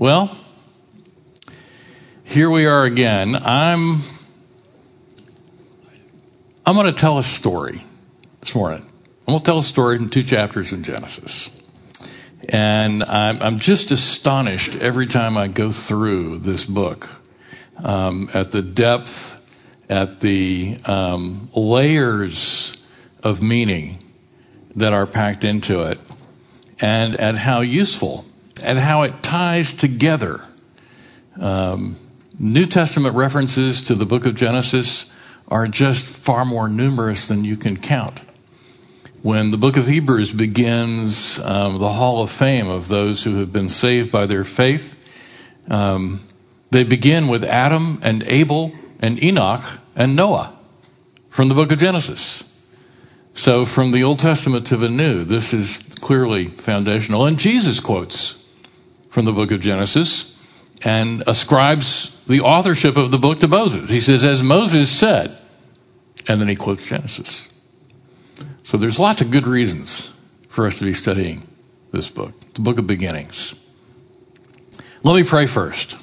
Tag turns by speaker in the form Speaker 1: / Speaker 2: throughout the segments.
Speaker 1: Well, here we are again. I'm I'm going to tell a story this morning. I'm going to tell a story in two chapters in Genesis. And I'm, I'm just astonished every time I go through this book um, at the depth, at the um, layers of meaning that are packed into it, and at how useful, and how it ties together. Um, New Testament references to the book of Genesis are just far more numerous than you can count. When the book of Hebrews begins um, the hall of fame of those who have been saved by their faith, um, they begin with Adam and Abel and Enoch and Noah from the book of Genesis. So, from the Old Testament to the New, this is clearly foundational. And Jesus quotes from the book of Genesis and ascribes the authorship of the book to Moses. He says, As Moses said, and then he quotes Genesis. So, there's lots of good reasons for us to be studying this book, the book of beginnings. Let me pray first,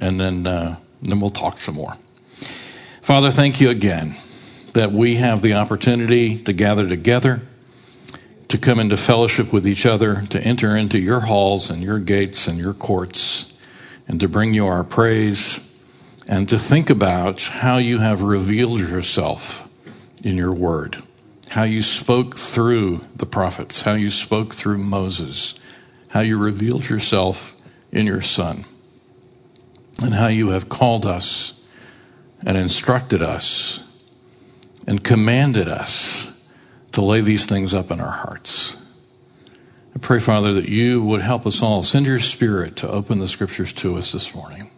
Speaker 1: and then, uh, then we'll talk some more. Father, thank you again that we have the opportunity to gather together, to come into fellowship with each other, to enter into your halls and your gates and your courts, and to bring you our praise, and to think about how you have revealed yourself in your word, how you spoke through the prophets, how you spoke through Moses, how you revealed yourself in your Son, and how you have called us and instructed us and commanded us to lay these things up in our hearts. I pray, Father, that you would help us all. Send your Spirit to open the Scriptures to us this morning.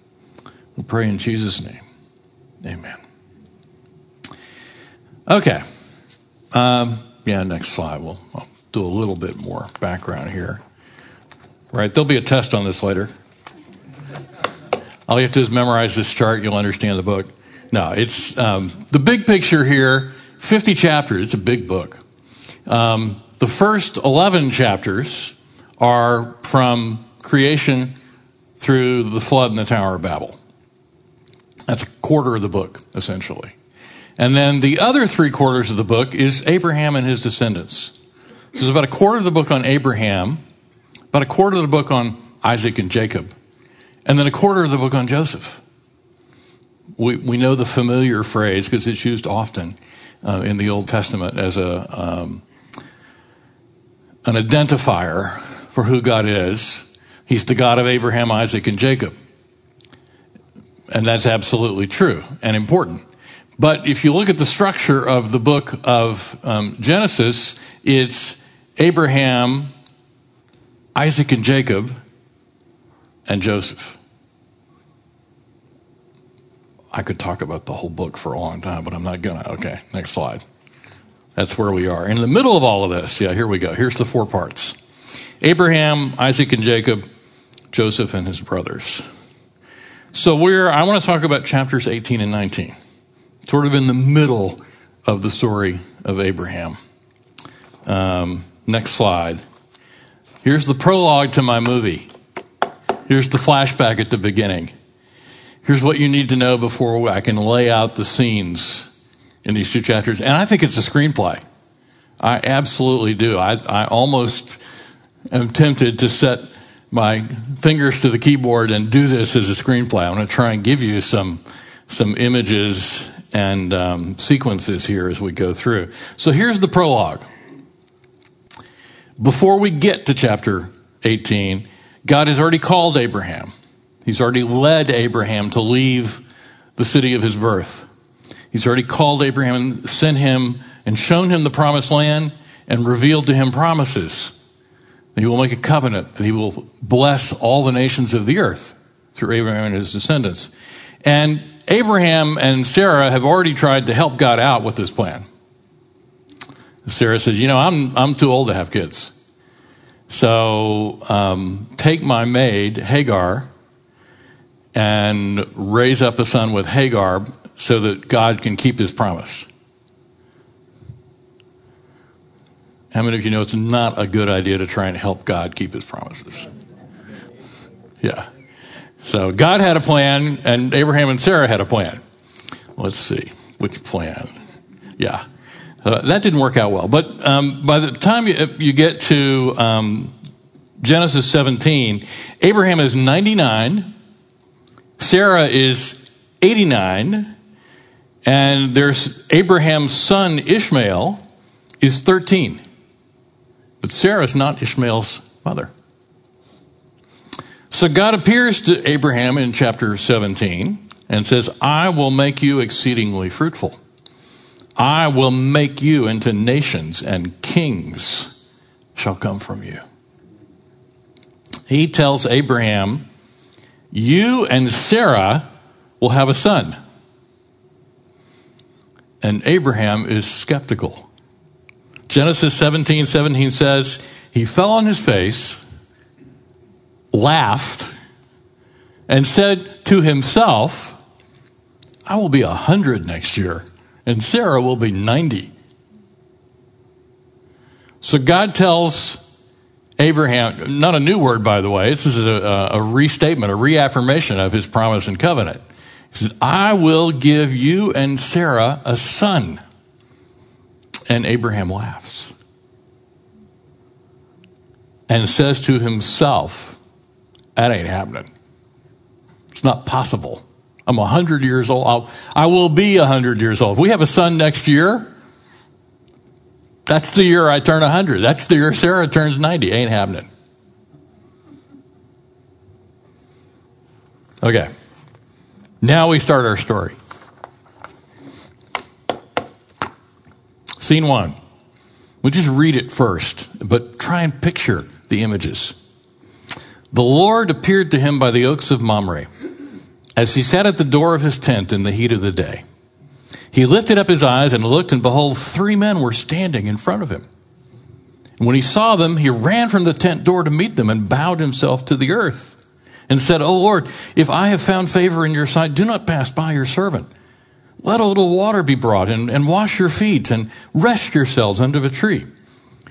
Speaker 1: We pray in Jesus' name. Amen. Okay. Um, yeah, next slide. We'll I'll do a little bit more background here. Right, there'll be a test on this later. All you have to do is memorize this chart. You'll understand the book. No, it's um, the big picture here 50 chapters. It's a big book. Um, the first 11 chapters are from creation through the flood and the Tower of Babel. That's a quarter of the book, essentially. And then the other three quarters of the book is Abraham and his descendants. So there's about a quarter of the book on Abraham, about a quarter of the book on Isaac and Jacob, and then a quarter of the book on Joseph we, we know the familiar phrase because it's used often uh, in the Old Testament as a um, an identifier for who God is. He's the God of Abraham, Isaac, and Jacob. And that's absolutely true and important. But if you look at the structure of the book of um, Genesis, it's Abraham, Isaac, and Jacob, and Joseph. I could talk about the whole book for a long time, but I'm not gonna. Okay, next slide. That's where we are. In the middle of all of this, yeah, here we go. Here's the four parts Abraham, Isaac, and Jacob, Joseph, and his brothers. So we're, I want to talk about chapters 18 and 19, sort of in the middle of the story of Abraham. Um, next slide. Here's the prologue to my movie. Here's the flashback at the beginning. Here's what you need to know before I can lay out the scenes in these two chapters. And I think it's a screenplay. I absolutely do. I, I almost am tempted to set my fingers to the keyboard and do this as a screenplay. I'm going to try and give you some some images and um, sequences here as we go through. So here's the prologue. Before we get to chapter 18, God has already called Abraham. He's already led Abraham to leave the city of his birth. He's already called Abraham and sent him and shown him the promised land and revealed to him promises. That he will make a covenant, that he will bless all the nations of the earth through Abraham and his descendants. And Abraham and Sarah have already tried to help God out with this plan. Sarah says, You know, I'm, I'm too old to have kids. So um, take my maid, Hagar, and raise up a son with Hagar so that God can keep his promise. How many of you know it's not a good idea to try and help God keep his promises? Yeah. So God had a plan, and Abraham and Sarah had a plan. Let's see, which plan? Yeah. Uh, that didn't work out well. But um, by the time you, you get to um, Genesis 17, Abraham is 99, Sarah is 89, and there's Abraham's son Ishmael is 13. But Sarah is not Ishmael's mother. So God appears to Abraham in chapter 17 and says, I will make you exceedingly fruitful. I will make you into nations, and kings shall come from you. He tells Abraham, You and Sarah will have a son. And Abraham is skeptical. Genesis 17 17 says, He fell on his face, laughed, and said to himself, I will be a hundred next year, and Sarah will be 90. So God tells Abraham, not a new word, by the way, this is a, a restatement, a reaffirmation of his promise and covenant. Says, I will give you and Sarah a son. And Abraham laughs and says to himself, That ain't happening. It's not possible. I'm 100 years old. I'll, I will be 100 years old. If we have a son next year, that's the year I turn 100. That's the year Sarah turns 90. Ain't happening. Okay. Now we start our story. Scene one. We'll just read it first, but try and picture the images. The Lord appeared to him by the oaks of Mamre as he sat at the door of his tent in the heat of the day. He lifted up his eyes and looked, and behold, three men were standing in front of him. And when he saw them, he ran from the tent door to meet them and bowed himself to the earth and said, O Lord, if I have found favor in your sight, do not pass by your servant. Let a little water be brought and, and wash your feet and rest yourselves under the tree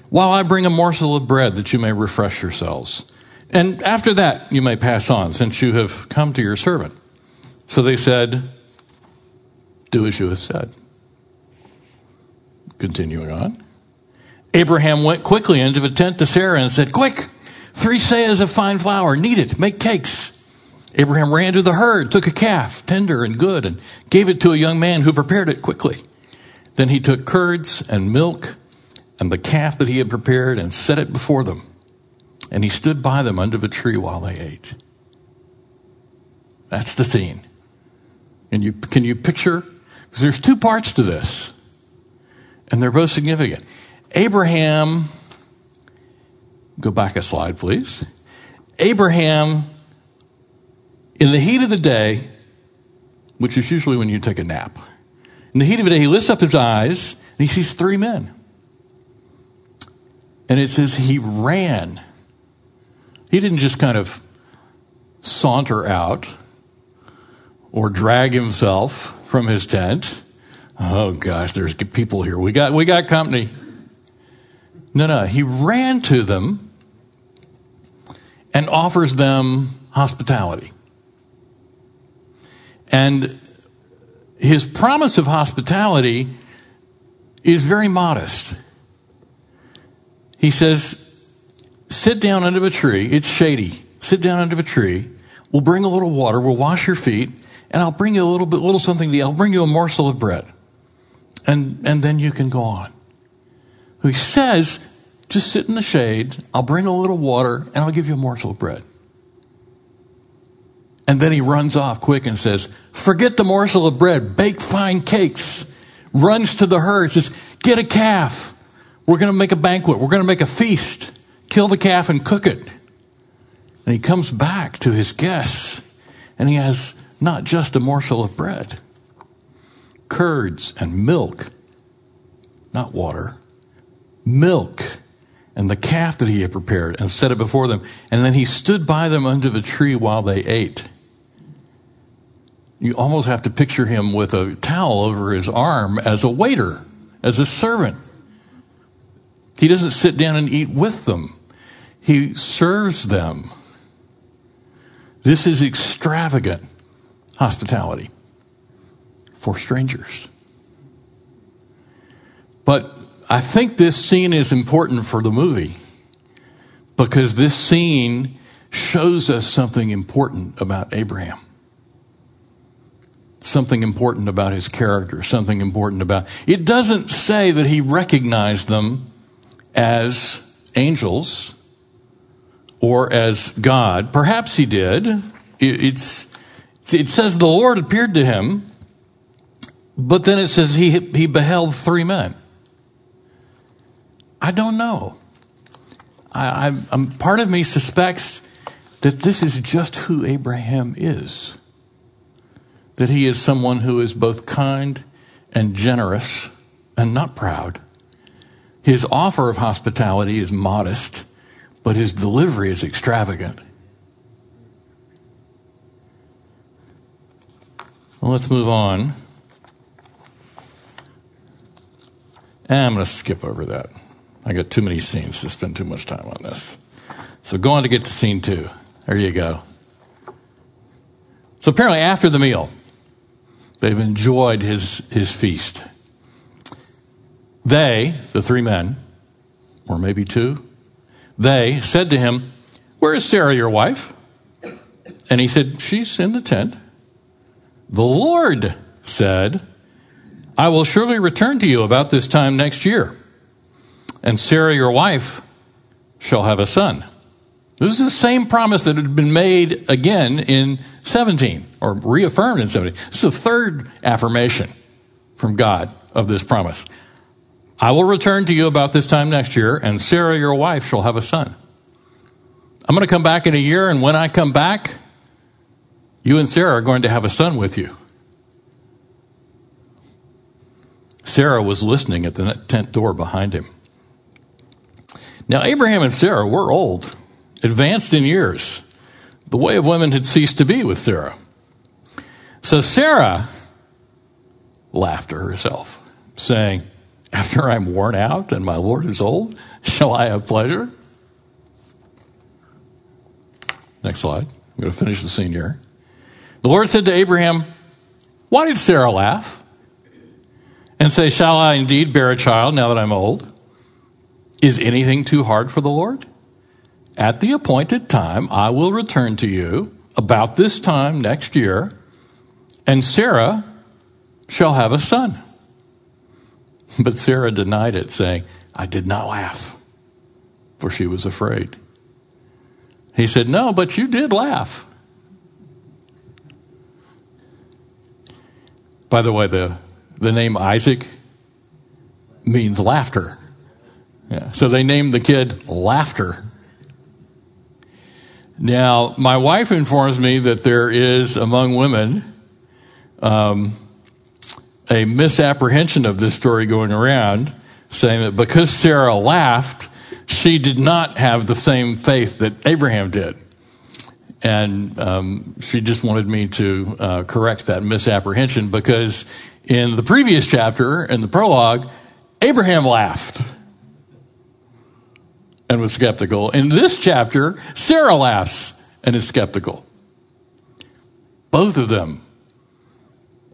Speaker 1: while I bring a morsel of bread that you may refresh yourselves. And after that, you may pass on since you have come to your servant. So they said, Do as you have said. Continuing on. Abraham went quickly into the tent to Sarah and said, Quick, three seahs of fine flour, knead it, make cakes. Abraham ran to the herd, took a calf, tender and good, and gave it to a young man who prepared it quickly. Then he took curds and milk and the calf that he had prepared and set it before them. And he stood by them under the tree while they ate. That's the scene. And you, can you picture? Because there's two parts to this, and they're both significant. Abraham, go back a slide, please. Abraham, in the heat of the day, which is usually when you take a nap, in the heat of the day, he lifts up his eyes and he sees three men. And it says he ran. He didn't just kind of saunter out or drag himself from his tent. Oh gosh, there's people here. We got we got company. No, no, he ran to them and offers them hospitality. And his promise of hospitality is very modest. He says, Sit down under a tree. It's shady. Sit down under a tree. We'll bring a little water. We'll wash your feet and I'll bring you a little bit, little something to eat. I'll bring you a morsel of bread. And, and then you can go on. He says, just sit in the shade. I'll bring a little water and I'll give you a morsel of bread. And then he runs off quick and says, forget the morsel of bread, bake fine cakes. Runs to the herd, says, get a calf. We're going to make a banquet. We're going to make a feast. Kill the calf and cook it. And he comes back to his guests and he has not just a morsel of bread, curds and milk, not water, milk, and the calf that he had prepared and set it before them. And then he stood by them under the tree while they ate. You almost have to picture him with a towel over his arm as a waiter, as a servant. He doesn't sit down and eat with them, he serves them This is extravagant hospitality for strangers. But I think this scene is important for the movie because this scene shows us something important about Abraham. Something important about his character, something important about. It doesn't say that he recognized them as angels or as God. Perhaps he did. It's, it says the Lord appeared to him, but then it says he, he beheld three men. I don't know. I, I, I'm, part of me suspects that this is just who Abraham is. That he is someone who is both kind and generous and not proud. His offer of hospitality is modest, but his delivery is extravagant. Well, let's move on. And I'm going to skip over that. I got too many scenes to spend too much time on this. So go on to get to scene two. There you go. So apparently, after the meal, they've enjoyed his, his feast. They, the three men, or maybe two, they said to him, Where is Sarah, your wife? And he said, She's in the tent. The Lord said, I will surely return to you about this time next year, and Sarah, your wife, shall have a son. This is the same promise that had been made again in 17, or reaffirmed in 17. This is the third affirmation from God of this promise. I will return to you about this time next year, and Sarah, your wife, shall have a son. I'm going to come back in a year, and when I come back, you and Sarah are going to have a son with you. Sarah was listening at the tent door behind him. Now, Abraham and Sarah were old advanced in years. The way of women had ceased to be with Sarah. So Sarah laughed to herself, saying, After I'm worn out and my Lord is old, shall I have pleasure? Next slide. I'm going to finish the scene here. The Lord said to Abraham, Why did Sarah laugh? And say, Shall I indeed bear a child now that I'm old? Is anything too hard for the Lord? At the appointed time, I will return to you about this time next year, and Sarah shall have a son. But Sarah denied it, saying, I did not laugh, for she was afraid. He said, No, but you did laugh. By the way, the, the name Isaac means laughter. Yeah, so they named the kid Laughter. Now, my wife informs me that there is among women um, a misapprehension of this story going around, saying that because Sarah laughed, she did not have the same faith that Abraham did. And um, she just wanted me to uh, correct that misapprehension because in the previous chapter, in the prologue, Abraham laughed and was skeptical. In this chapter, Sarah laughs and is skeptical. Both of them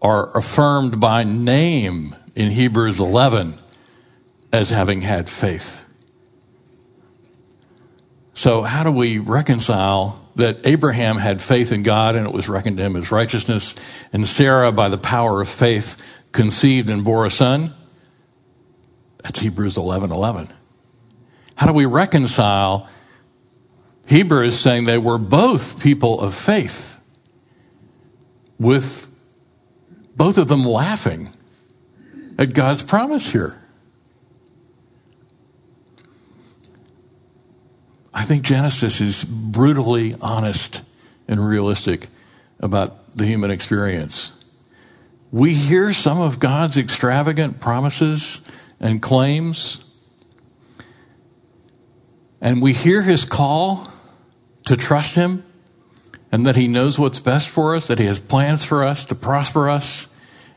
Speaker 1: are affirmed by name in Hebrews 11 as having had faith. So, how do we reconcile that Abraham had faith in God and it was reckoned to him as righteousness, and Sarah, by the power of faith, conceived and bore a son? That's Hebrews 11 11. How do we reconcile Hebrews saying they were both people of faith with both of them laughing at God's promise here? I think Genesis is brutally honest and realistic about the human experience. We hear some of God's extravagant promises and claims and we hear his call to trust him and that he knows what's best for us, that he has plans for us to prosper us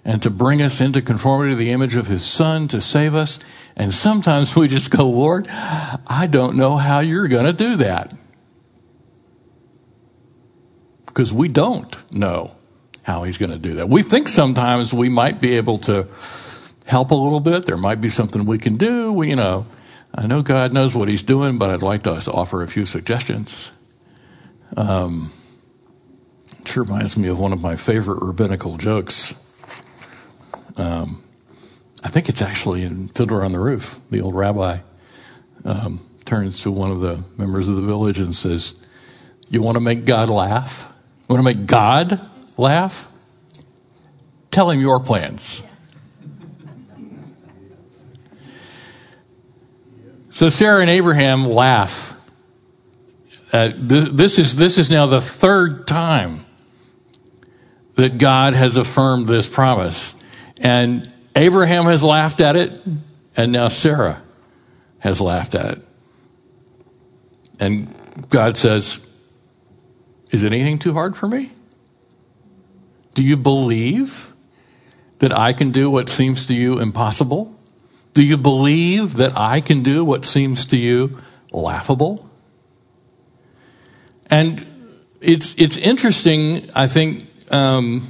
Speaker 1: and to bring us into conformity to the image of his son to save us. And sometimes we just go, Lord, I don't know how you're going to do that. because we don't know how he's going to do that. We think sometimes we might be able to help a little bit. There might be something we can do. We, you know, I know God knows what he's doing, but I'd like to offer a few suggestions. Um, it reminds me of one of my favorite rabbinical jokes. Um, I think it's actually in Fiddler on the Roof. The old rabbi um, turns to one of the members of the village and says, You want to make God laugh? You want to make God laugh? Tell him your plans. So Sarah and Abraham laugh. Uh, this, is, this is now the third time that God has affirmed this promise. And Abraham has laughed at it, and now Sarah has laughed at it. And God says, Is anything too hard for me? Do you believe that I can do what seems to you impossible? Do you believe that I can do what seems to you laughable? And it's, it's interesting, I think, um,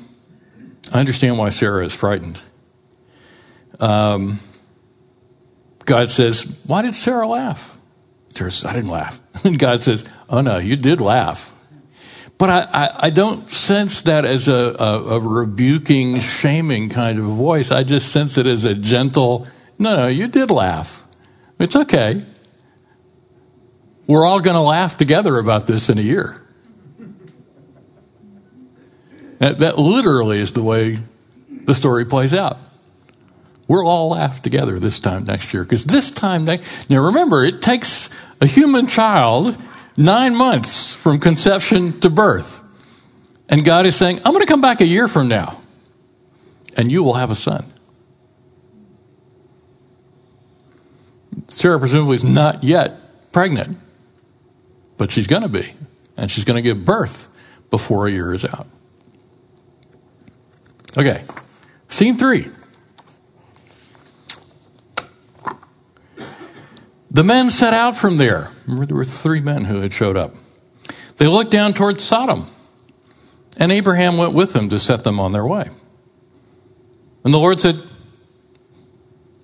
Speaker 1: I understand why Sarah is frightened. Um, God says, Why did Sarah laugh? Sarah says, I didn't laugh. And God says, Oh no, you did laugh. But I, I, I don't sense that as a, a, a, rebuking, shaming kind of voice. I just sense it as a gentle, no, you did laugh. It's okay. We're all going to laugh together about this in a year. That, that literally is the way the story plays out. We'll all laugh together this time next year. Because this time, next, now remember, it takes a human child nine months from conception to birth. And God is saying, I'm going to come back a year from now, and you will have a son. Sarah presumably is not yet pregnant, but she's going to be. And she's going to give birth before a year is out. Okay, scene three. The men set out from there. Remember, there were three men who had showed up. They looked down towards Sodom, and Abraham went with them to set them on their way. And the Lord said,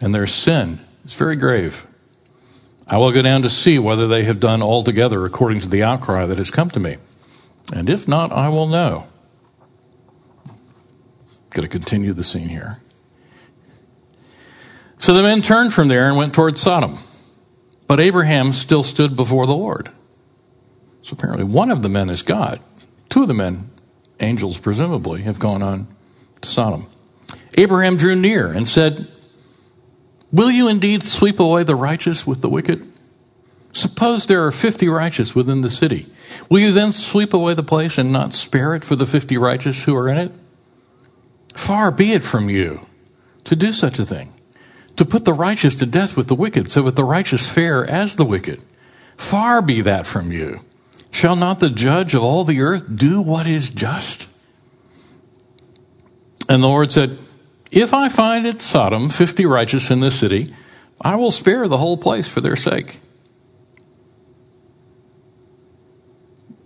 Speaker 1: and their sin is very grave. I will go down to see whether they have done altogether according to the outcry that has come to me. And if not, I will know. Going to continue the scene here. So the men turned from there and went toward Sodom. But Abraham still stood before the Lord. So apparently, one of the men is God. Two of the men, angels presumably, have gone on to Sodom. Abraham drew near and said, Will you indeed sweep away the righteous with the wicked? Suppose there are 50 righteous within the city. Will you then sweep away the place and not spare it for the 50 righteous who are in it? Far be it from you to do such a thing, to put the righteous to death with the wicked, so that the righteous fare as the wicked. Far be that from you. Shall not the judge of all the earth do what is just? And the Lord said, If I find at Sodom fifty righteous in this city, I will spare the whole place for their sake.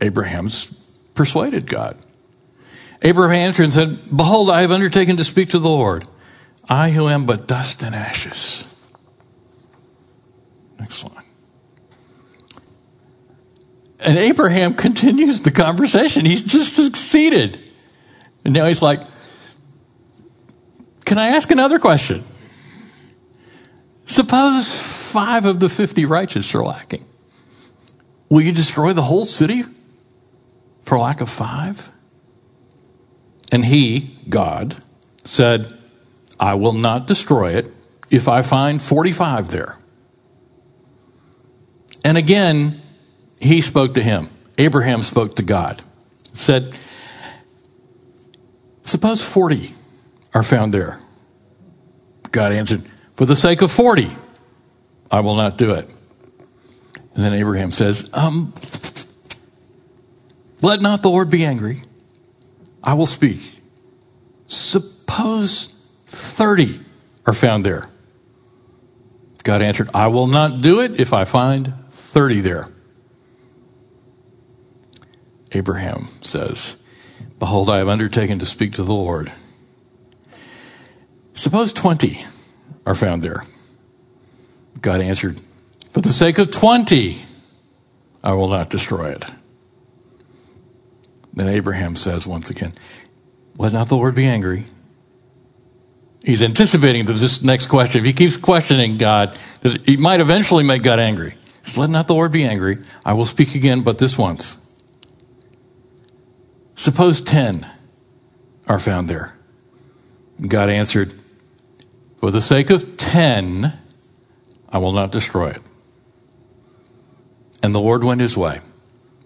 Speaker 1: Abraham's persuaded God. Abraham answered and said, Behold, I have undertaken to speak to the Lord, I who am but dust and ashes. Next line. And Abraham continues the conversation. He's just succeeded. And now he's like, Can I ask another question? Suppose five of the 50 righteous are lacking. Will you destroy the whole city for lack of five? And he, God, said, I will not destroy it if I find 45 there. And again, he spoke to him. Abraham spoke to God. Said, Suppose 40 are found there. God answered, For the sake of 40, I will not do it. And then Abraham says, um, Let not the Lord be angry. I will speak. Suppose 30 are found there. God answered, I will not do it if I find 30 there. Abraham says, Behold, I have undertaken to speak to the Lord. Suppose 20 are found there. God answered, For the sake of 20, I will not destroy it. Then Abraham says once again, Let not the Lord be angry. He's anticipating this next question, if he keeps questioning God, he might eventually make God angry. He says, Let not the Lord be angry. I will speak again, but this once. Suppose 10 are found there. God answered, For the sake of 10, I will not destroy it. And the Lord went his way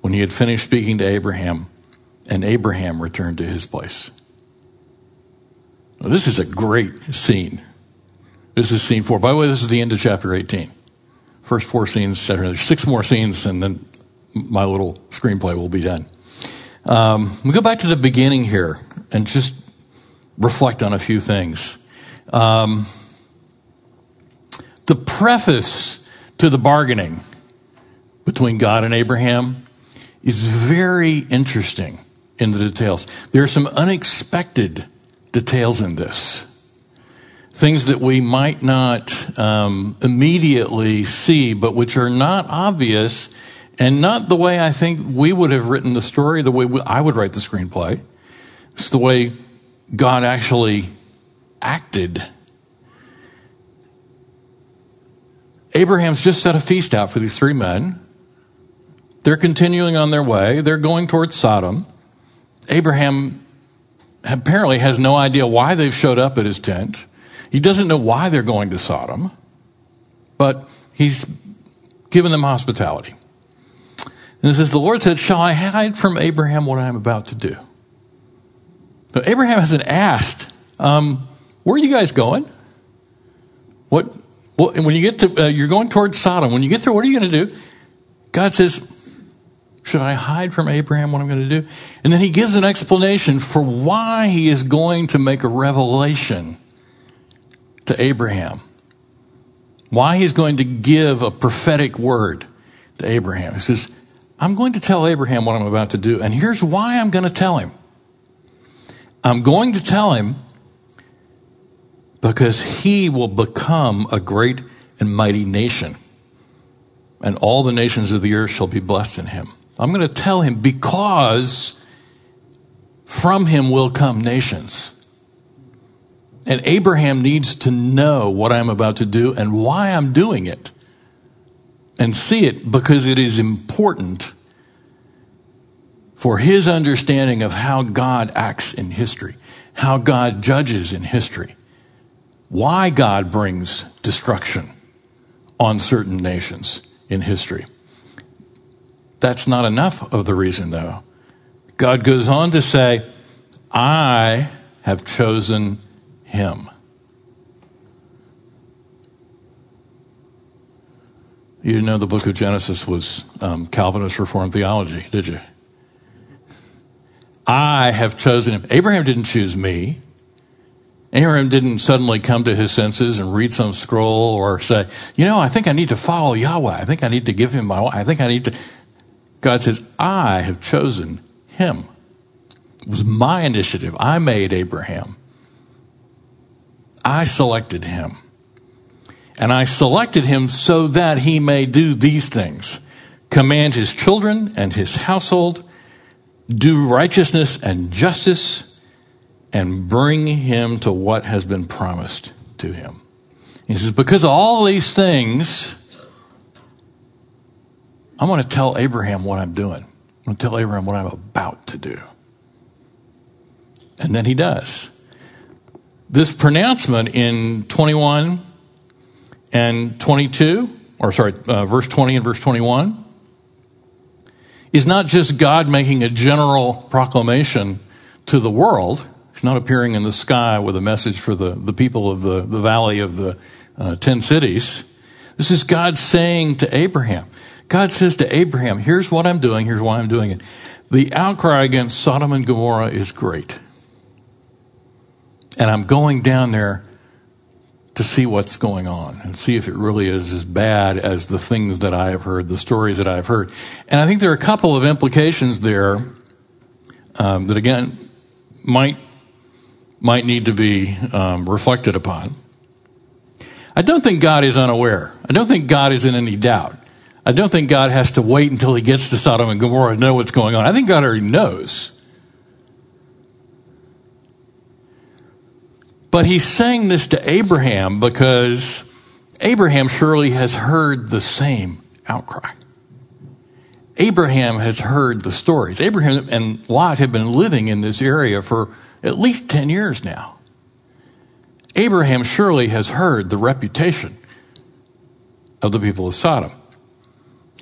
Speaker 1: when he had finished speaking to Abraham, and Abraham returned to his place. Well, this is a great scene. This is scene four. By the way, this is the end of chapter 18. First four scenes, there's six more scenes, and then my little screenplay will be done. Um, we go back to the beginning here and just reflect on a few things. Um, the preface to the bargaining between God and Abraham is very interesting in the details. There are some unexpected details in this. Things that we might not um, immediately see, but which are not obvious and not the way I think we would have written the story, the way I would write the screenplay. It's the way God actually acted. Abraham's just set a feast out for these three men. They're continuing on their way. They're going towards Sodom. Abraham apparently has no idea why they've showed up at his tent. He doesn't know why they're going to Sodom, but he's given them hospitality. And it says, The Lord said, Shall I hide from Abraham what I am about to do? So Abraham hasn't asked, um, Where are you guys going? What, what when you get to, uh, you're going towards Sodom. When you get there, what are you going to do? God says, Should I hide from Abraham what I'm going to do? And then he gives an explanation for why he is going to make a revelation to Abraham. Why he's going to give a prophetic word to Abraham. He says, I'm going to tell Abraham what I'm about to do, and here's why I'm going to tell him. I'm going to tell him because he will become a great and mighty nation, and all the nations of the earth shall be blessed in him. I'm going to tell him because from him will come nations. And Abraham needs to know what I'm about to do and why I'm doing it and see it because it is important for his understanding of how God acts in history, how God judges in history, why God brings destruction on certain nations in history. That's not enough of the reason, though. God goes on to say, I have chosen him. You didn't know the book of Genesis was um, Calvinist Reformed theology, did you? I have chosen him. Abraham didn't choose me. Abraham didn't suddenly come to his senses and read some scroll or say, you know, I think I need to follow Yahweh. I think I need to give him my, I think I need to. God says, I have chosen him. It was my initiative. I made Abraham. I selected him. And I selected him so that he may do these things command his children and his household, do righteousness and justice, and bring him to what has been promised to him. He says, Because of all these things, I'm going to tell Abraham what I'm doing. I'm going to tell Abraham what I'm about to do. And then he does. This pronouncement in 21 and 22, or sorry, uh, verse 20 and verse 21, is not just God making a general proclamation to the world. He's not appearing in the sky with a message for the, the people of the, the valley of the uh, ten cities. This is God saying to Abraham. God says to Abraham, here's what I'm doing, here's why I'm doing it. The outcry against Sodom and Gomorrah is great. And I'm going down there to see what's going on and see if it really is as bad as the things that I have heard, the stories that I've heard. And I think there are a couple of implications there um, that, again, might might need to be um, reflected upon. I don't think God is unaware. I don't think God is in any doubt. I don't think God has to wait until he gets to Sodom and Gomorrah to know what's going on. I think God already knows. But he's saying this to Abraham because Abraham surely has heard the same outcry. Abraham has heard the stories. Abraham and Lot have been living in this area for at least 10 years now. Abraham surely has heard the reputation of the people of Sodom.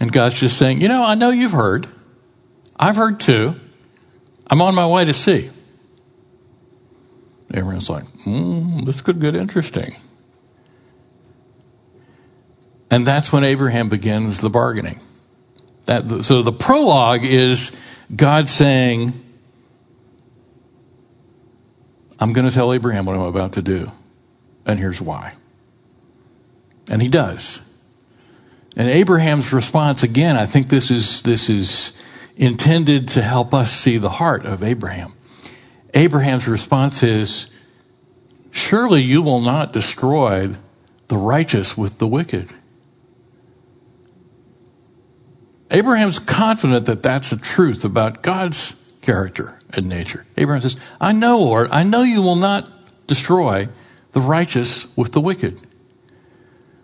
Speaker 1: And God's just saying, You know, I know you've heard. I've heard too. I'm on my way to see. Abraham's like, mm, this could get interesting. And that's when Abraham begins the bargaining. That, so the prologue is God saying, I'm going to tell Abraham what I'm about to do, and here's why. And he does. And Abraham's response, again, I think this is, this is intended to help us see the heart of Abraham. Abraham's response is, Surely you will not destroy the righteous with the wicked. Abraham's confident that that's the truth about God's character and nature. Abraham says, I know, Lord, I know you will not destroy the righteous with the wicked.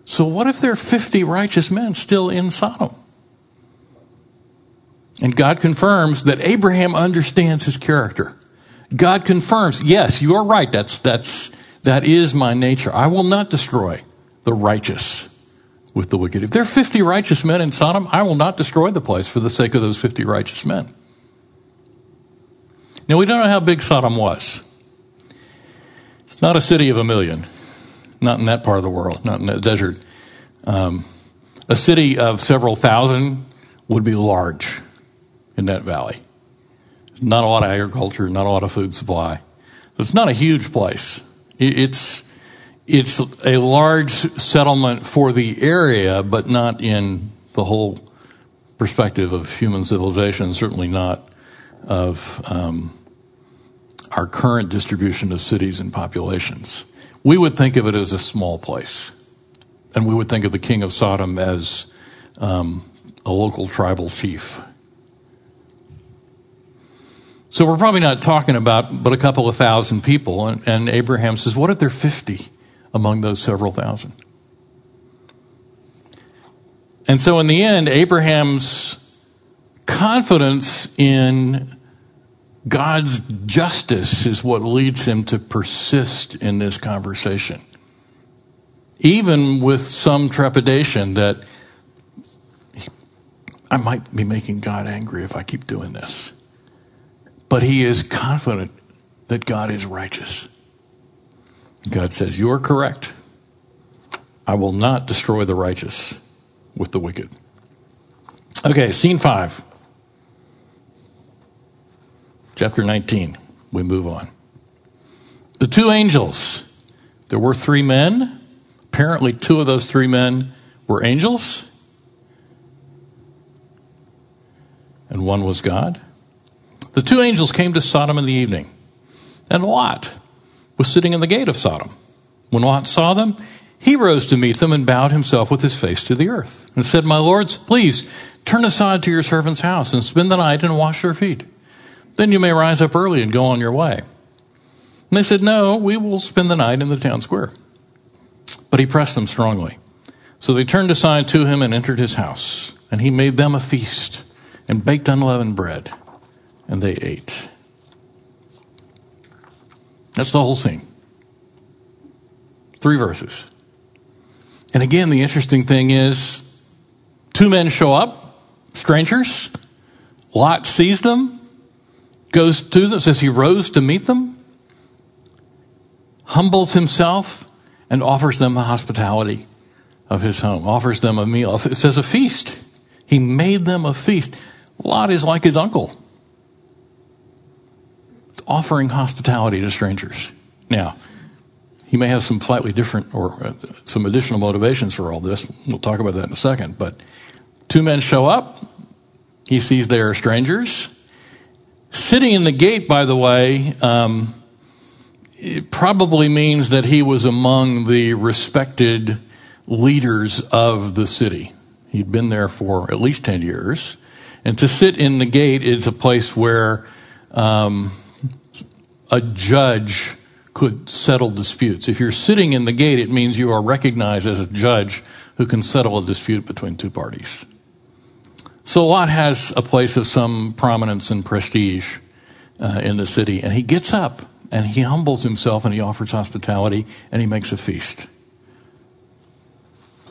Speaker 1: So, what if there are 50 righteous men still in Sodom? And God confirms that Abraham understands his character. God confirms, yes, you are right. That's, that's, that is my nature. I will not destroy the righteous with the wicked. If there are 50 righteous men in Sodom, I will not destroy the place for the sake of those 50 righteous men. Now, we don't know how big Sodom was. It's not a city of a million, not in that part of the world, not in that desert. Um, a city of several thousand would be large in that valley. Not a lot of agriculture, not a lot of food supply. It's not a huge place. It's, it's a large settlement for the area, but not in the whole perspective of human civilization, certainly not of um, our current distribution of cities and populations. We would think of it as a small place. And we would think of the king of Sodom as um, a local tribal chief. So we're probably not talking about but a couple of thousand people. And, and Abraham says, What if there are 50 among those several thousand? And so in the end, Abraham's confidence in God's justice is what leads him to persist in this conversation. Even with some trepidation that I might be making God angry if I keep doing this. But he is confident that God is righteous. God says, You are correct. I will not destroy the righteous with the wicked. Okay, scene five. Chapter 19. We move on. The two angels. There were three men. Apparently, two of those three men were angels, and one was God. The two angels came to Sodom in the evening, and Lot was sitting in the gate of Sodom. When Lot saw them, he rose to meet them and bowed himself with his face to the earth and said, My lords, please turn aside to your servant's house and spend the night and wash your feet. Then you may rise up early and go on your way. And they said, No, we will spend the night in the town square. But he pressed them strongly. So they turned aside to him and entered his house. And he made them a feast and baked unleavened bread and they ate. That's the whole scene. Three verses. And again, the interesting thing is two men show up, strangers. Lot sees them, goes to them, says he rose to meet them. humbles himself, and offers them the hospitality of his home, offers them a meal. It says a feast. He made them a feast. Lot is like his uncle, offering hospitality to strangers. Now, he may have some slightly different or uh, some additional motivations for all this. We'll talk about that in a second. But two men show up. He sees they are strangers. Sitting in the gate, by the way, um, it probably means that he was among the respected leaders of the city. He'd been there for at least 10 years. And to sit in the gate is a place where um, a judge could settle disputes. If you're sitting in the gate, it means you are recognized as a judge who can settle a dispute between two parties. So Lot has a place of some prominence and prestige uh, in the city, and he gets up and he humbles himself and he offers hospitality and he makes a feast.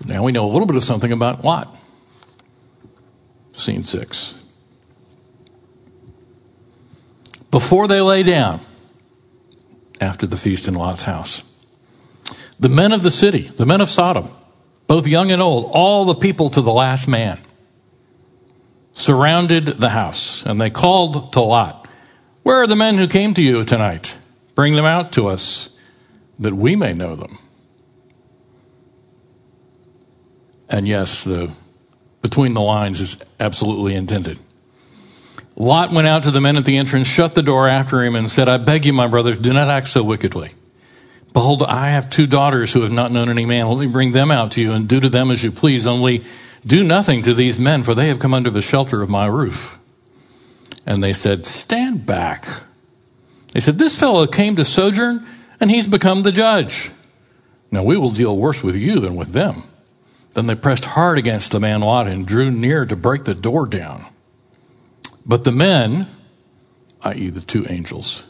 Speaker 1: Now we know a little bit of something about Lot. Scene six. Before they lay down, after the feast in Lot's house, the men of the city, the men of Sodom, both young and old, all the people to the last man, surrounded the house, and they called to Lot, Where are the men who came to you tonight? Bring them out to us, that we may know them. And yes, the between the lines is absolutely intended. Lot went out to the men at the entrance, shut the door after him, and said, I beg you, my brothers, do not act so wickedly. Behold, I have two daughters who have not known any man. Let me bring them out to you and do to them as you please. Only do nothing to these men, for they have come under the shelter of my roof. And they said, Stand back. They said, This fellow came to sojourn, and he's become the judge. Now we will deal worse with you than with them. Then they pressed hard against the man Lot and drew near to break the door down. But the men, i.e., the two angels,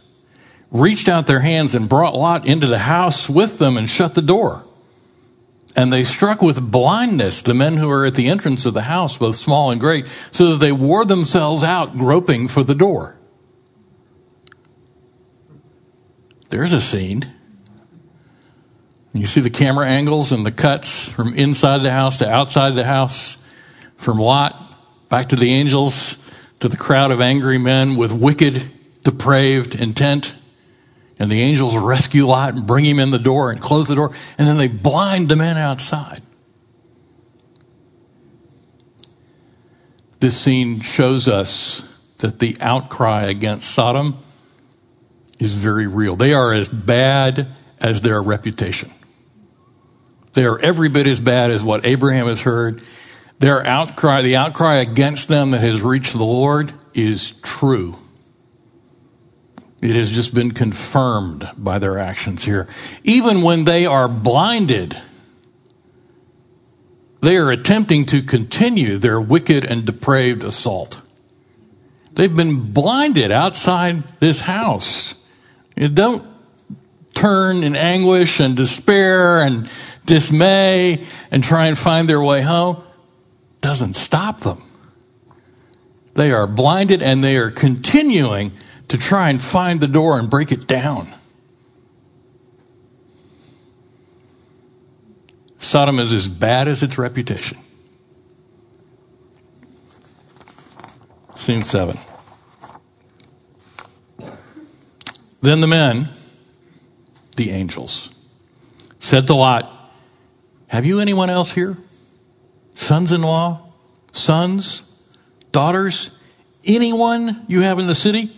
Speaker 1: reached out their hands and brought Lot into the house with them and shut the door. And they struck with blindness the men who were at the entrance of the house, both small and great, so that they wore themselves out groping for the door. There's a scene. You see the camera angles and the cuts from inside the house to outside the house, from Lot back to the angels to the crowd of angry men with wicked, depraved intent. And the angels rescue Lot and bring him in the door and close the door, and then they blind the men outside. This scene shows us that the outcry against Sodom is very real. They are as bad as their reputation. They are every bit as bad as what Abraham has heard. Their outcry, the outcry against them that has reached the Lord, is true. It has just been confirmed by their actions here. Even when they are blinded, they are attempting to continue their wicked and depraved assault. They've been blinded outside this house. You don't turn in anguish and despair and dismay and try and find their way home. Doesn't stop them. They are blinded and they are continuing to try and find the door and break it down. Sodom is as bad as its reputation. Scene seven. Then the men, the angels, said to Lot, Have you anyone else here? Sons in law? Sons? Daughters? Anyone you have in the city?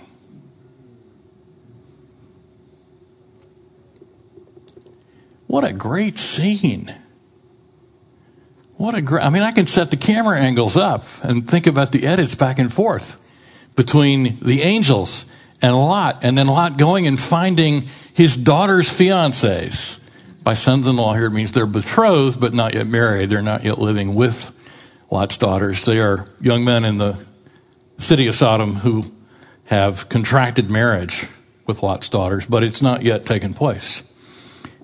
Speaker 1: What a great scene. What a great, I mean, I can set the camera angles up and think about the edits back and forth between the angels and Lot, and then Lot going and finding his daughter's fiancés. By sons in law here, it means they're betrothed but not yet married. They're not yet living with Lot's daughters. They are young men in the city of Sodom who have contracted marriage with Lot's daughters, but it's not yet taken place.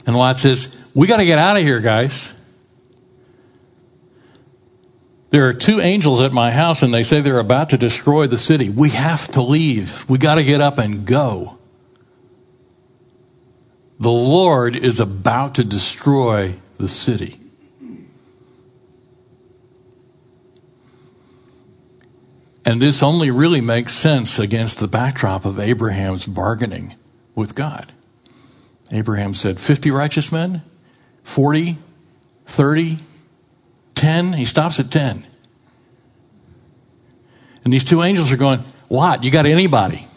Speaker 1: And Lot says, We got to get out of here, guys. There are two angels at my house, and they say they're about to destroy the city. We have to leave. We got to get up and go. The Lord is about to destroy the city. And this only really makes sense against the backdrop of Abraham's bargaining with God. Abraham said, 50 righteous men, 40, 30, 10. He stops at 10. And these two angels are going, Lot, you got anybody?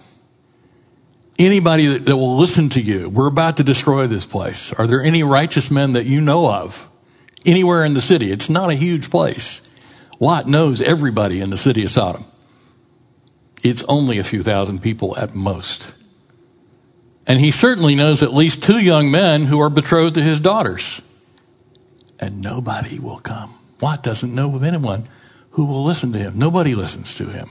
Speaker 1: Anybody that, that will listen to you? We're about to destroy this place. Are there any righteous men that you know of anywhere in the city? It's not a huge place. Lot knows everybody in the city of Sodom. It's only a few thousand people at most. And he certainly knows at least two young men who are betrothed to his daughters. And nobody will come. Lot doesn't know of anyone who will listen to him. Nobody listens to him.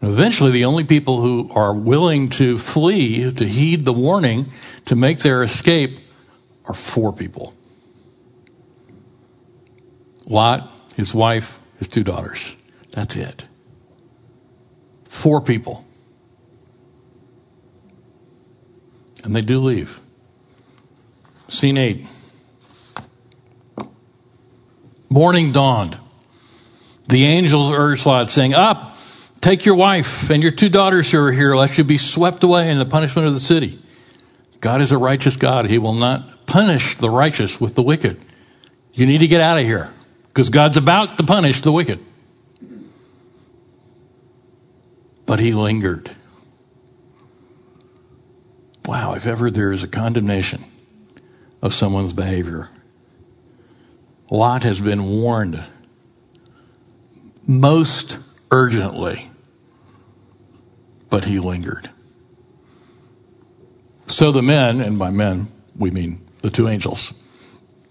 Speaker 1: And eventually, the only people who are willing to flee, to heed the warning, to make their escape, are four people Lot, his wife, his two daughters. That's it. Four people. And they do leave. Scene 8. Morning dawned. The angels urged Lot, saying, Up, take your wife and your two daughters who are here, lest you be swept away in the punishment of the city. God is a righteous God. He will not punish the righteous with the wicked. You need to get out of here because God's about to punish the wicked. But he lingered. Wow, if ever there is a condemnation of someone's behavior, Lot has been warned most urgently, but he lingered. So the men, and by men we mean the two angels,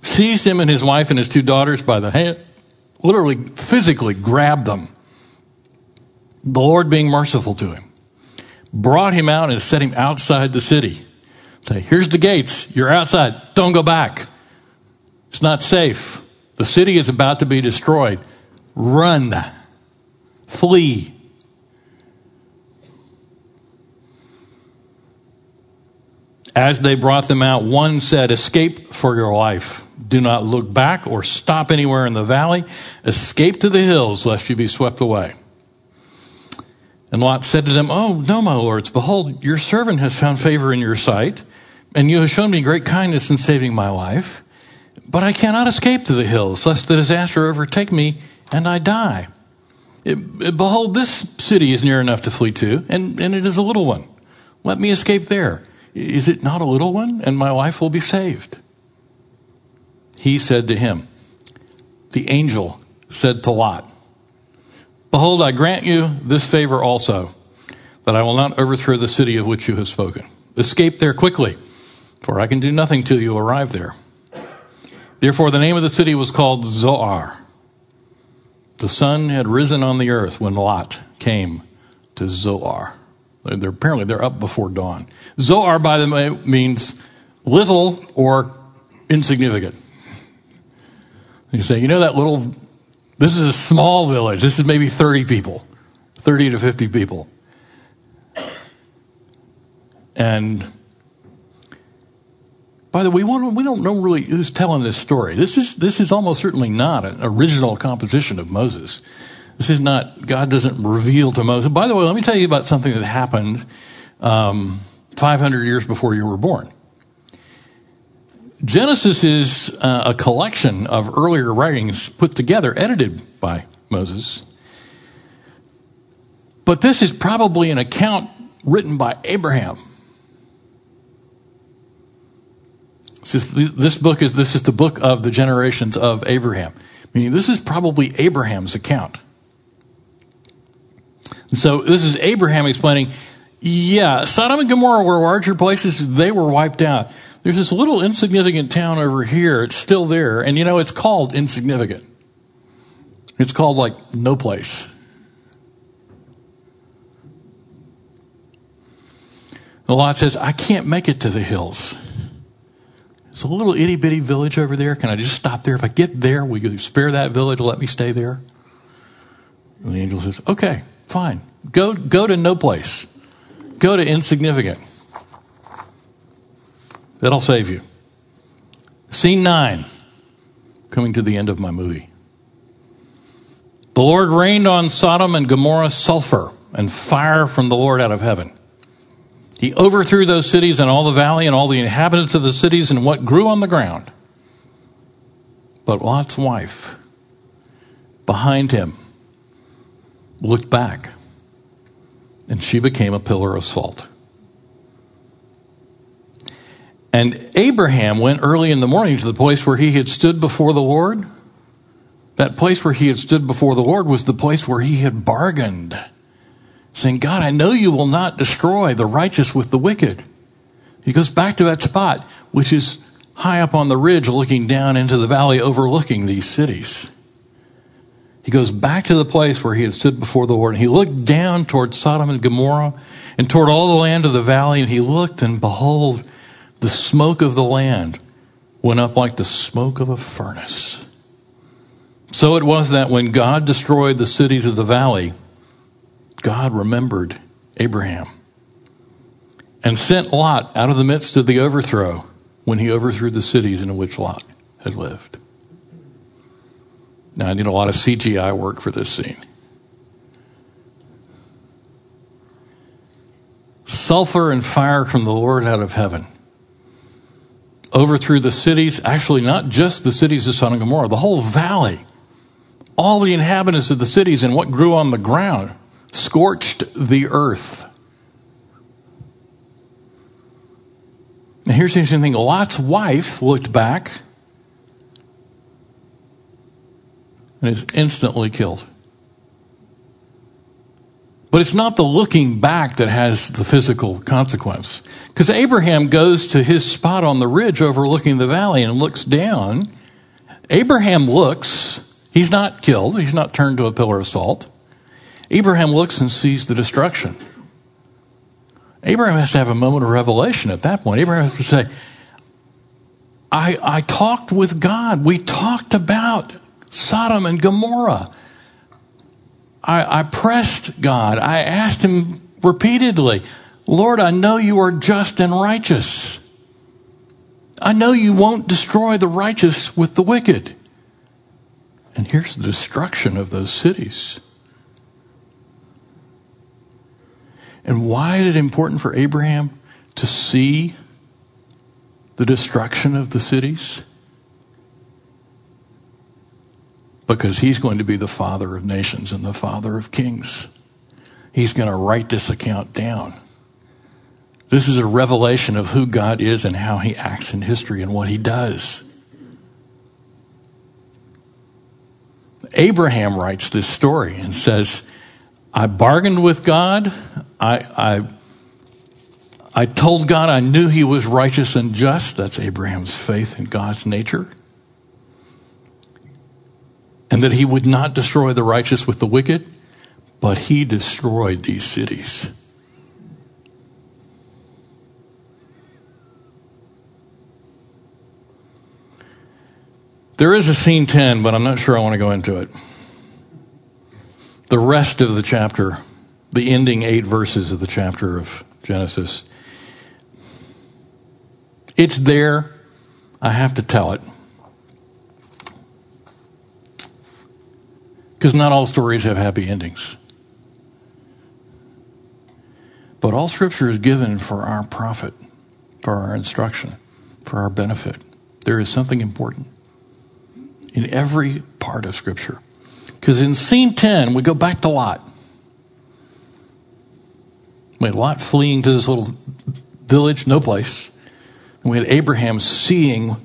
Speaker 1: seized him and his wife and his two daughters by the hand, literally physically grabbed them the Lord being merciful to him, brought him out and set him outside the city. Say, here's the gates. You're outside. Don't go back. It's not safe. The city is about to be destroyed. Run. Flee. As they brought them out, one said, Escape for your life. Do not look back or stop anywhere in the valley. Escape to the hills, lest you be swept away. And Lot said to them, Oh, no, my lords, behold, your servant has found favor in your sight, and you have shown me great kindness in saving my life. But I cannot escape to the hills, lest the disaster overtake me and I die. Behold, this city is near enough to flee to, and, and it is a little one. Let me escape there. Is it not a little one? And my life will be saved. He said to him, The angel said to Lot, Behold, I grant you this favor also, that I will not overthrow the city of which you have spoken. Escape there quickly, for I can do nothing till you arrive there. Therefore, the name of the city was called Zoar. The sun had risen on the earth when Lot came to Zoar. They're, apparently, they're up before dawn. Zoar, by the way, means little or insignificant. You say, you know that little this is a small village. This is maybe 30 people, 30 to 50 people. And by the way, we don't know really who's telling this story. This is, this is almost certainly not an original composition of Moses. This is not, God doesn't reveal to Moses. By the way, let me tell you about something that happened um, 500 years before you were born. Genesis is uh, a collection of earlier writings put together, edited by Moses. But this is probably an account written by Abraham. This, is, this book is this is the book of the generations of Abraham. Meaning this is probably Abraham's account. So this is Abraham explaining, yeah, Sodom and Gomorrah were larger places, they were wiped out. There's this little insignificant town over here. It's still there. And you know, it's called insignificant. It's called like no place. The Lot says, I can't make it to the hills. It's a little itty bitty village over there. Can I just stop there? If I get there, will you spare that village? Let me stay there? And the angel says, Okay, fine. Go, go to no place. Go to insignificant. That'll save you. Scene nine, coming to the end of my movie. The Lord rained on Sodom and Gomorrah sulfur and fire from the Lord out of heaven. He overthrew those cities and all the valley and all the inhabitants of the cities and what grew on the ground. But Lot's wife, behind him, looked back, and she became a pillar of salt. And Abraham went early in the morning to the place where he had stood before the Lord. That place where he had stood before the Lord was the place where he had bargained saying, God, I know you will not destroy the righteous with the wicked. He goes back to that spot, which is high up on the ridge looking down into the valley overlooking these cities. He goes back to the place where he had stood before the Lord, and he looked down toward Sodom and Gomorrah and toward all the land of the valley, and he looked, and behold, the smoke of the land went up like the smoke of a furnace. So it was that when God destroyed the cities of the valley, God remembered Abraham and sent Lot out of the midst of the overthrow when he overthrew the cities in which Lot had lived. Now, I need a lot of CGI work for this scene. Sulfur and fire from the Lord out of heaven overthrew the cities, actually, not just the cities of Sodom and Gomorrah, the whole valley, all the inhabitants of the cities and what grew on the ground scorched the earth. Now, here's the interesting thing Lot's wife looked back and is instantly killed. But it's not the looking back that has the physical consequence. Because Abraham goes to his spot on the ridge overlooking the valley and looks down. Abraham looks. He's not killed, he's not turned to a pillar of salt. Abraham looks and sees the destruction. Abraham has to have a moment of revelation at that point. Abraham has to say, I, I talked with God. We talked about Sodom and Gomorrah. I, I pressed God. I asked him repeatedly, Lord, I know you are just and righteous. I know you won't destroy the righteous with the wicked. And here's the destruction of those cities. And why is it important for Abraham to see the destruction of the cities? Because he's going to be the father of nations and the father of kings. He's going to write this account down. This is a revelation of who God is and how he acts in history and what he does. Abraham writes this story and says, I bargained with God. I, I, I told God I knew he was righteous and just. That's Abraham's faith in God's nature. And that he would not destroy the righteous with the wicked, but he destroyed these cities. There is a scene 10, but I'm not sure I want to go into it the rest of the chapter, the ending eight verses of the chapter of Genesis. It's there. I have to tell it. Because not all stories have happy endings. But all scripture is given for our profit, for our instruction, for our benefit. There is something important in every part of scripture. Because in scene 10, we go back to Lot. We had Lot fleeing to this little village, no place. And we had Abraham seeing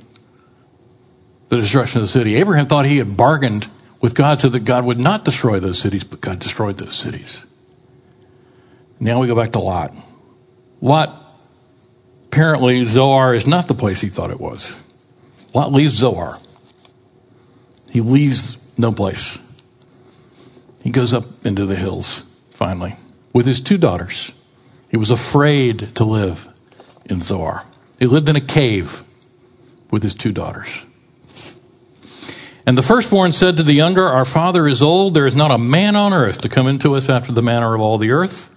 Speaker 1: the destruction of the city. Abraham thought he had bargained with God so that God would not destroy those cities, but God destroyed those cities. Now we go back to Lot. Lot apparently Zoar is not the place he thought it was. Lot leaves Zoar. He leaves no place. He goes up into the hills, finally, with his two daughters. He was afraid to live in Zoar. He lived in a cave with his two daughters. And the firstborn said to the younger, Our father is old. There is not a man on earth to come into us after the manner of all the earth.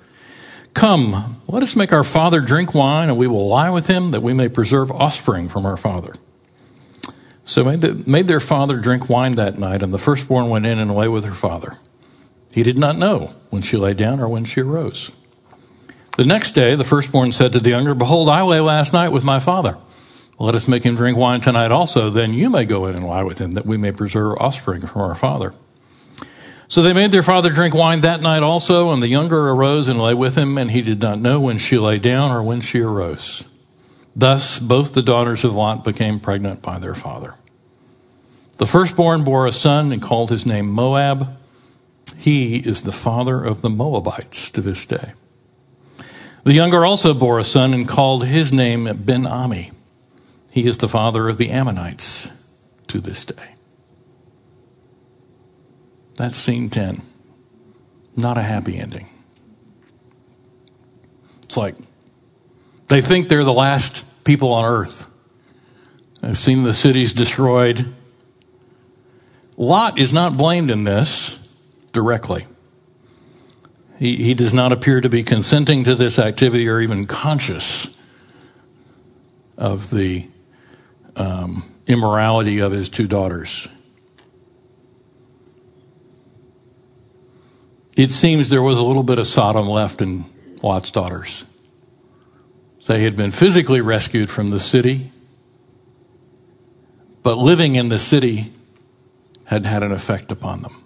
Speaker 1: Come, let us make our father drink wine, and we will lie with him, that we may preserve offspring from our father. So made, the, made their father drink wine that night, and the firstborn went in and lay with her father. He did not know when she lay down or when she arose. The next day, the firstborn said to the younger, Behold, I lay last night with my father. Let us make him drink wine tonight also, then you may go in and lie with him, that we may preserve offspring from our father. So they made their father drink wine that night also, and the younger arose and lay with him, and he did not know when she lay down or when she arose. Thus both the daughters of Lot became pregnant by their father. The firstborn bore a son and called his name Moab. He is the father of the Moabites to this day. The younger also bore a son and called his name Ben Ami. He is the father of the Ammonites to this day. That's scene 10. Not a happy ending. It's like they think they're the last people on earth. They've seen the cities destroyed. Lot is not blamed in this directly. He, he does not appear to be consenting to this activity or even conscious of the um, immorality of his two daughters. It seems there was a little bit of Sodom left in Lot's daughters. They had been physically rescued from the city, but living in the city had had an effect upon them.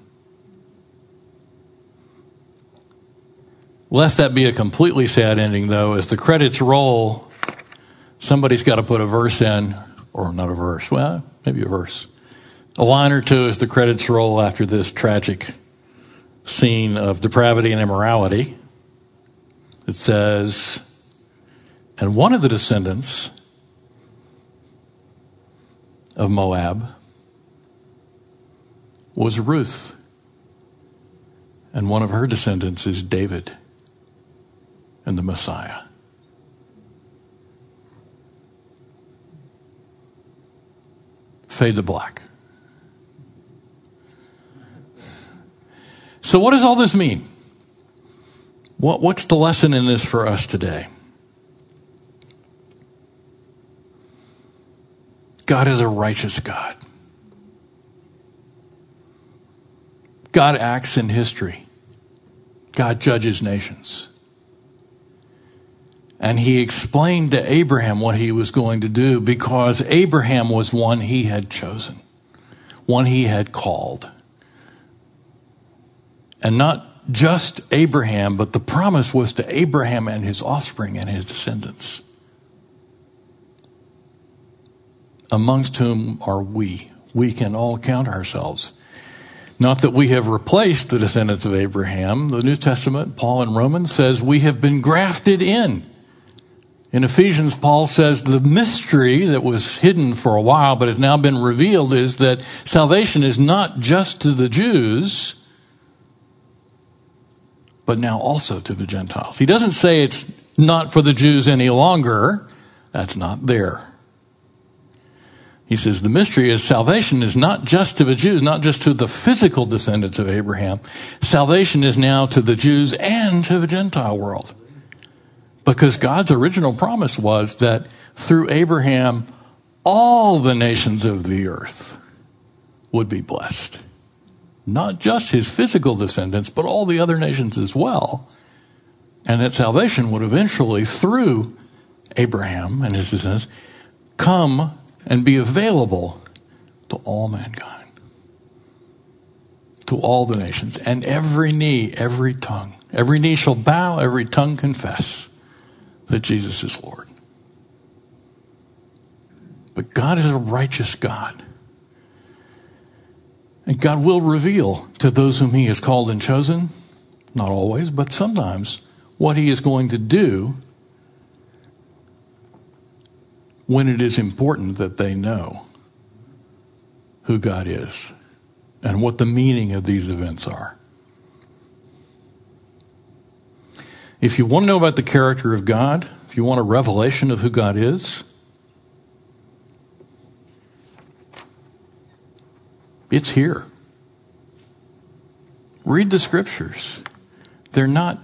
Speaker 1: Lest that be a completely sad ending, though, as the credits roll, somebody's got to put a verse in or not a verse, well, maybe a verse. A line or two as the credits roll after this tragic scene of depravity and immorality. It says, and one of the descendants of Moab was Ruth. And one of her descendants is David and the Messiah. Fade to black. So, what does all this mean? What, what's the lesson in this for us today? God is a righteous God. God acts in history. God judges nations. And he explained to Abraham what he was going to do because Abraham was one he had chosen, one he had called. And not just Abraham, but the promise was to Abraham and his offspring and his descendants, amongst whom are we. We can all count ourselves. Not that we have replaced the descendants of Abraham. The New Testament, Paul in Romans, says we have been grafted in in Ephesians, Paul says the mystery that was hidden for a while but has now been revealed is that salvation is not just to the Jews, but now also to the Gentiles. He doesn't say it's not for the Jews any longer. That's not there. He says the mystery is salvation is not just to the Jews, not just to the physical descendants of Abraham. Salvation is now to the Jews and to the Gentile world. Because God's original promise was that through Abraham, all the nations of the earth would be blessed. Not just his physical descendants, but all the other nations as well. And that salvation would eventually, through Abraham and his descendants, come and be available to all mankind, to all the nations, and every knee, every tongue. Every knee shall bow, every tongue confess that Jesus is Lord. But God is a righteous God. And God will reveal to those whom He has called and chosen, not always, but sometimes, what He is going to do when it is important that they know who God is and what the meaning of these events are. If you want to know about the character of God, if you want a revelation of who God is, it's here. Read the scriptures. They're not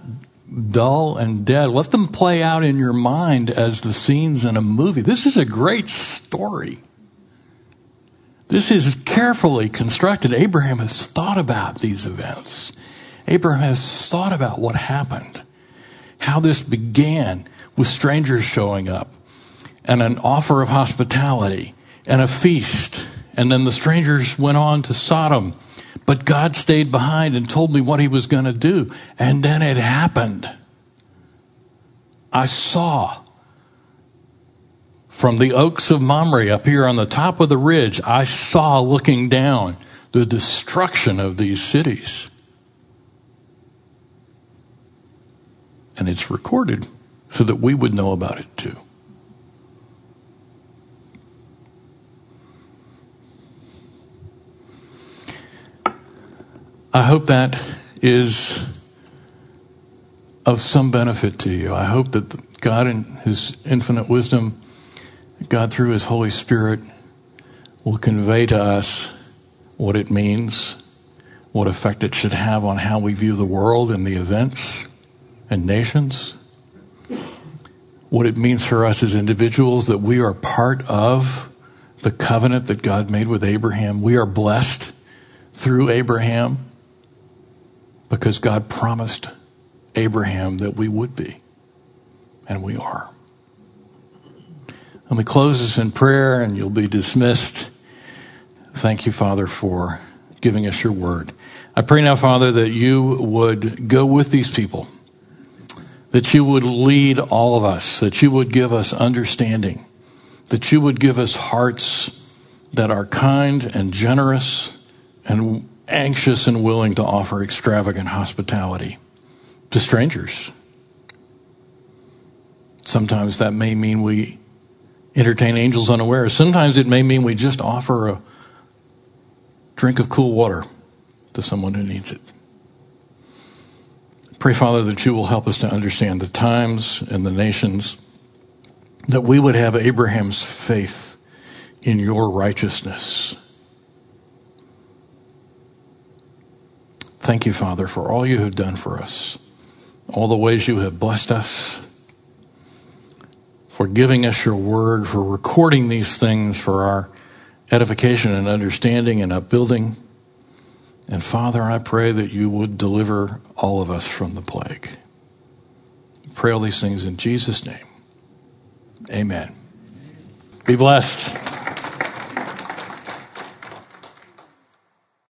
Speaker 1: dull and dead. Let them play out in your mind as the scenes in a movie. This is a great story. This is carefully constructed. Abraham has thought about these events. Abraham has thought about what happened, how this began with strangers showing up and an offer of hospitality and a feast. And then the strangers went on to Sodom but God stayed behind and told me what he was going to do. And then it happened. I saw from the oaks of Mamre up here on the top of the ridge, I saw looking down the destruction of these cities. And it's recorded so that we would know about it too. I hope that is of some benefit to you. I hope that God, in His infinite wisdom, God through His Holy Spirit, will convey to us what it means, what effect it should have on how we view the world and the events and nations, what it means for us as individuals that we are part of the covenant that God made with Abraham. We are blessed through Abraham because God promised Abraham that we would be, and we are. Let me close this in prayer, and you'll be dismissed. Thank you, Father, for giving us your word. I pray now, Father, that you would go with these people, that you would lead all of us, that you would give us understanding, that you would give us hearts that are kind and generous and anxious and willing to offer extravagant hospitality to strangers. Sometimes that may mean we entertain angels unawares. Sometimes it may mean we just offer a drink of cool water to someone who needs it. Pray, Father, that you will help us to understand the times and the nations, that we would have Abraham's faith in your righteousness Thank you, Father, for all you have done for us, all the ways you have blessed us, for giving us your word, for recording these things for our edification and understanding and upbuilding. And Father, I pray that you would deliver all of us from the plague. pray all these things in Jesus' name. Amen. Be blessed.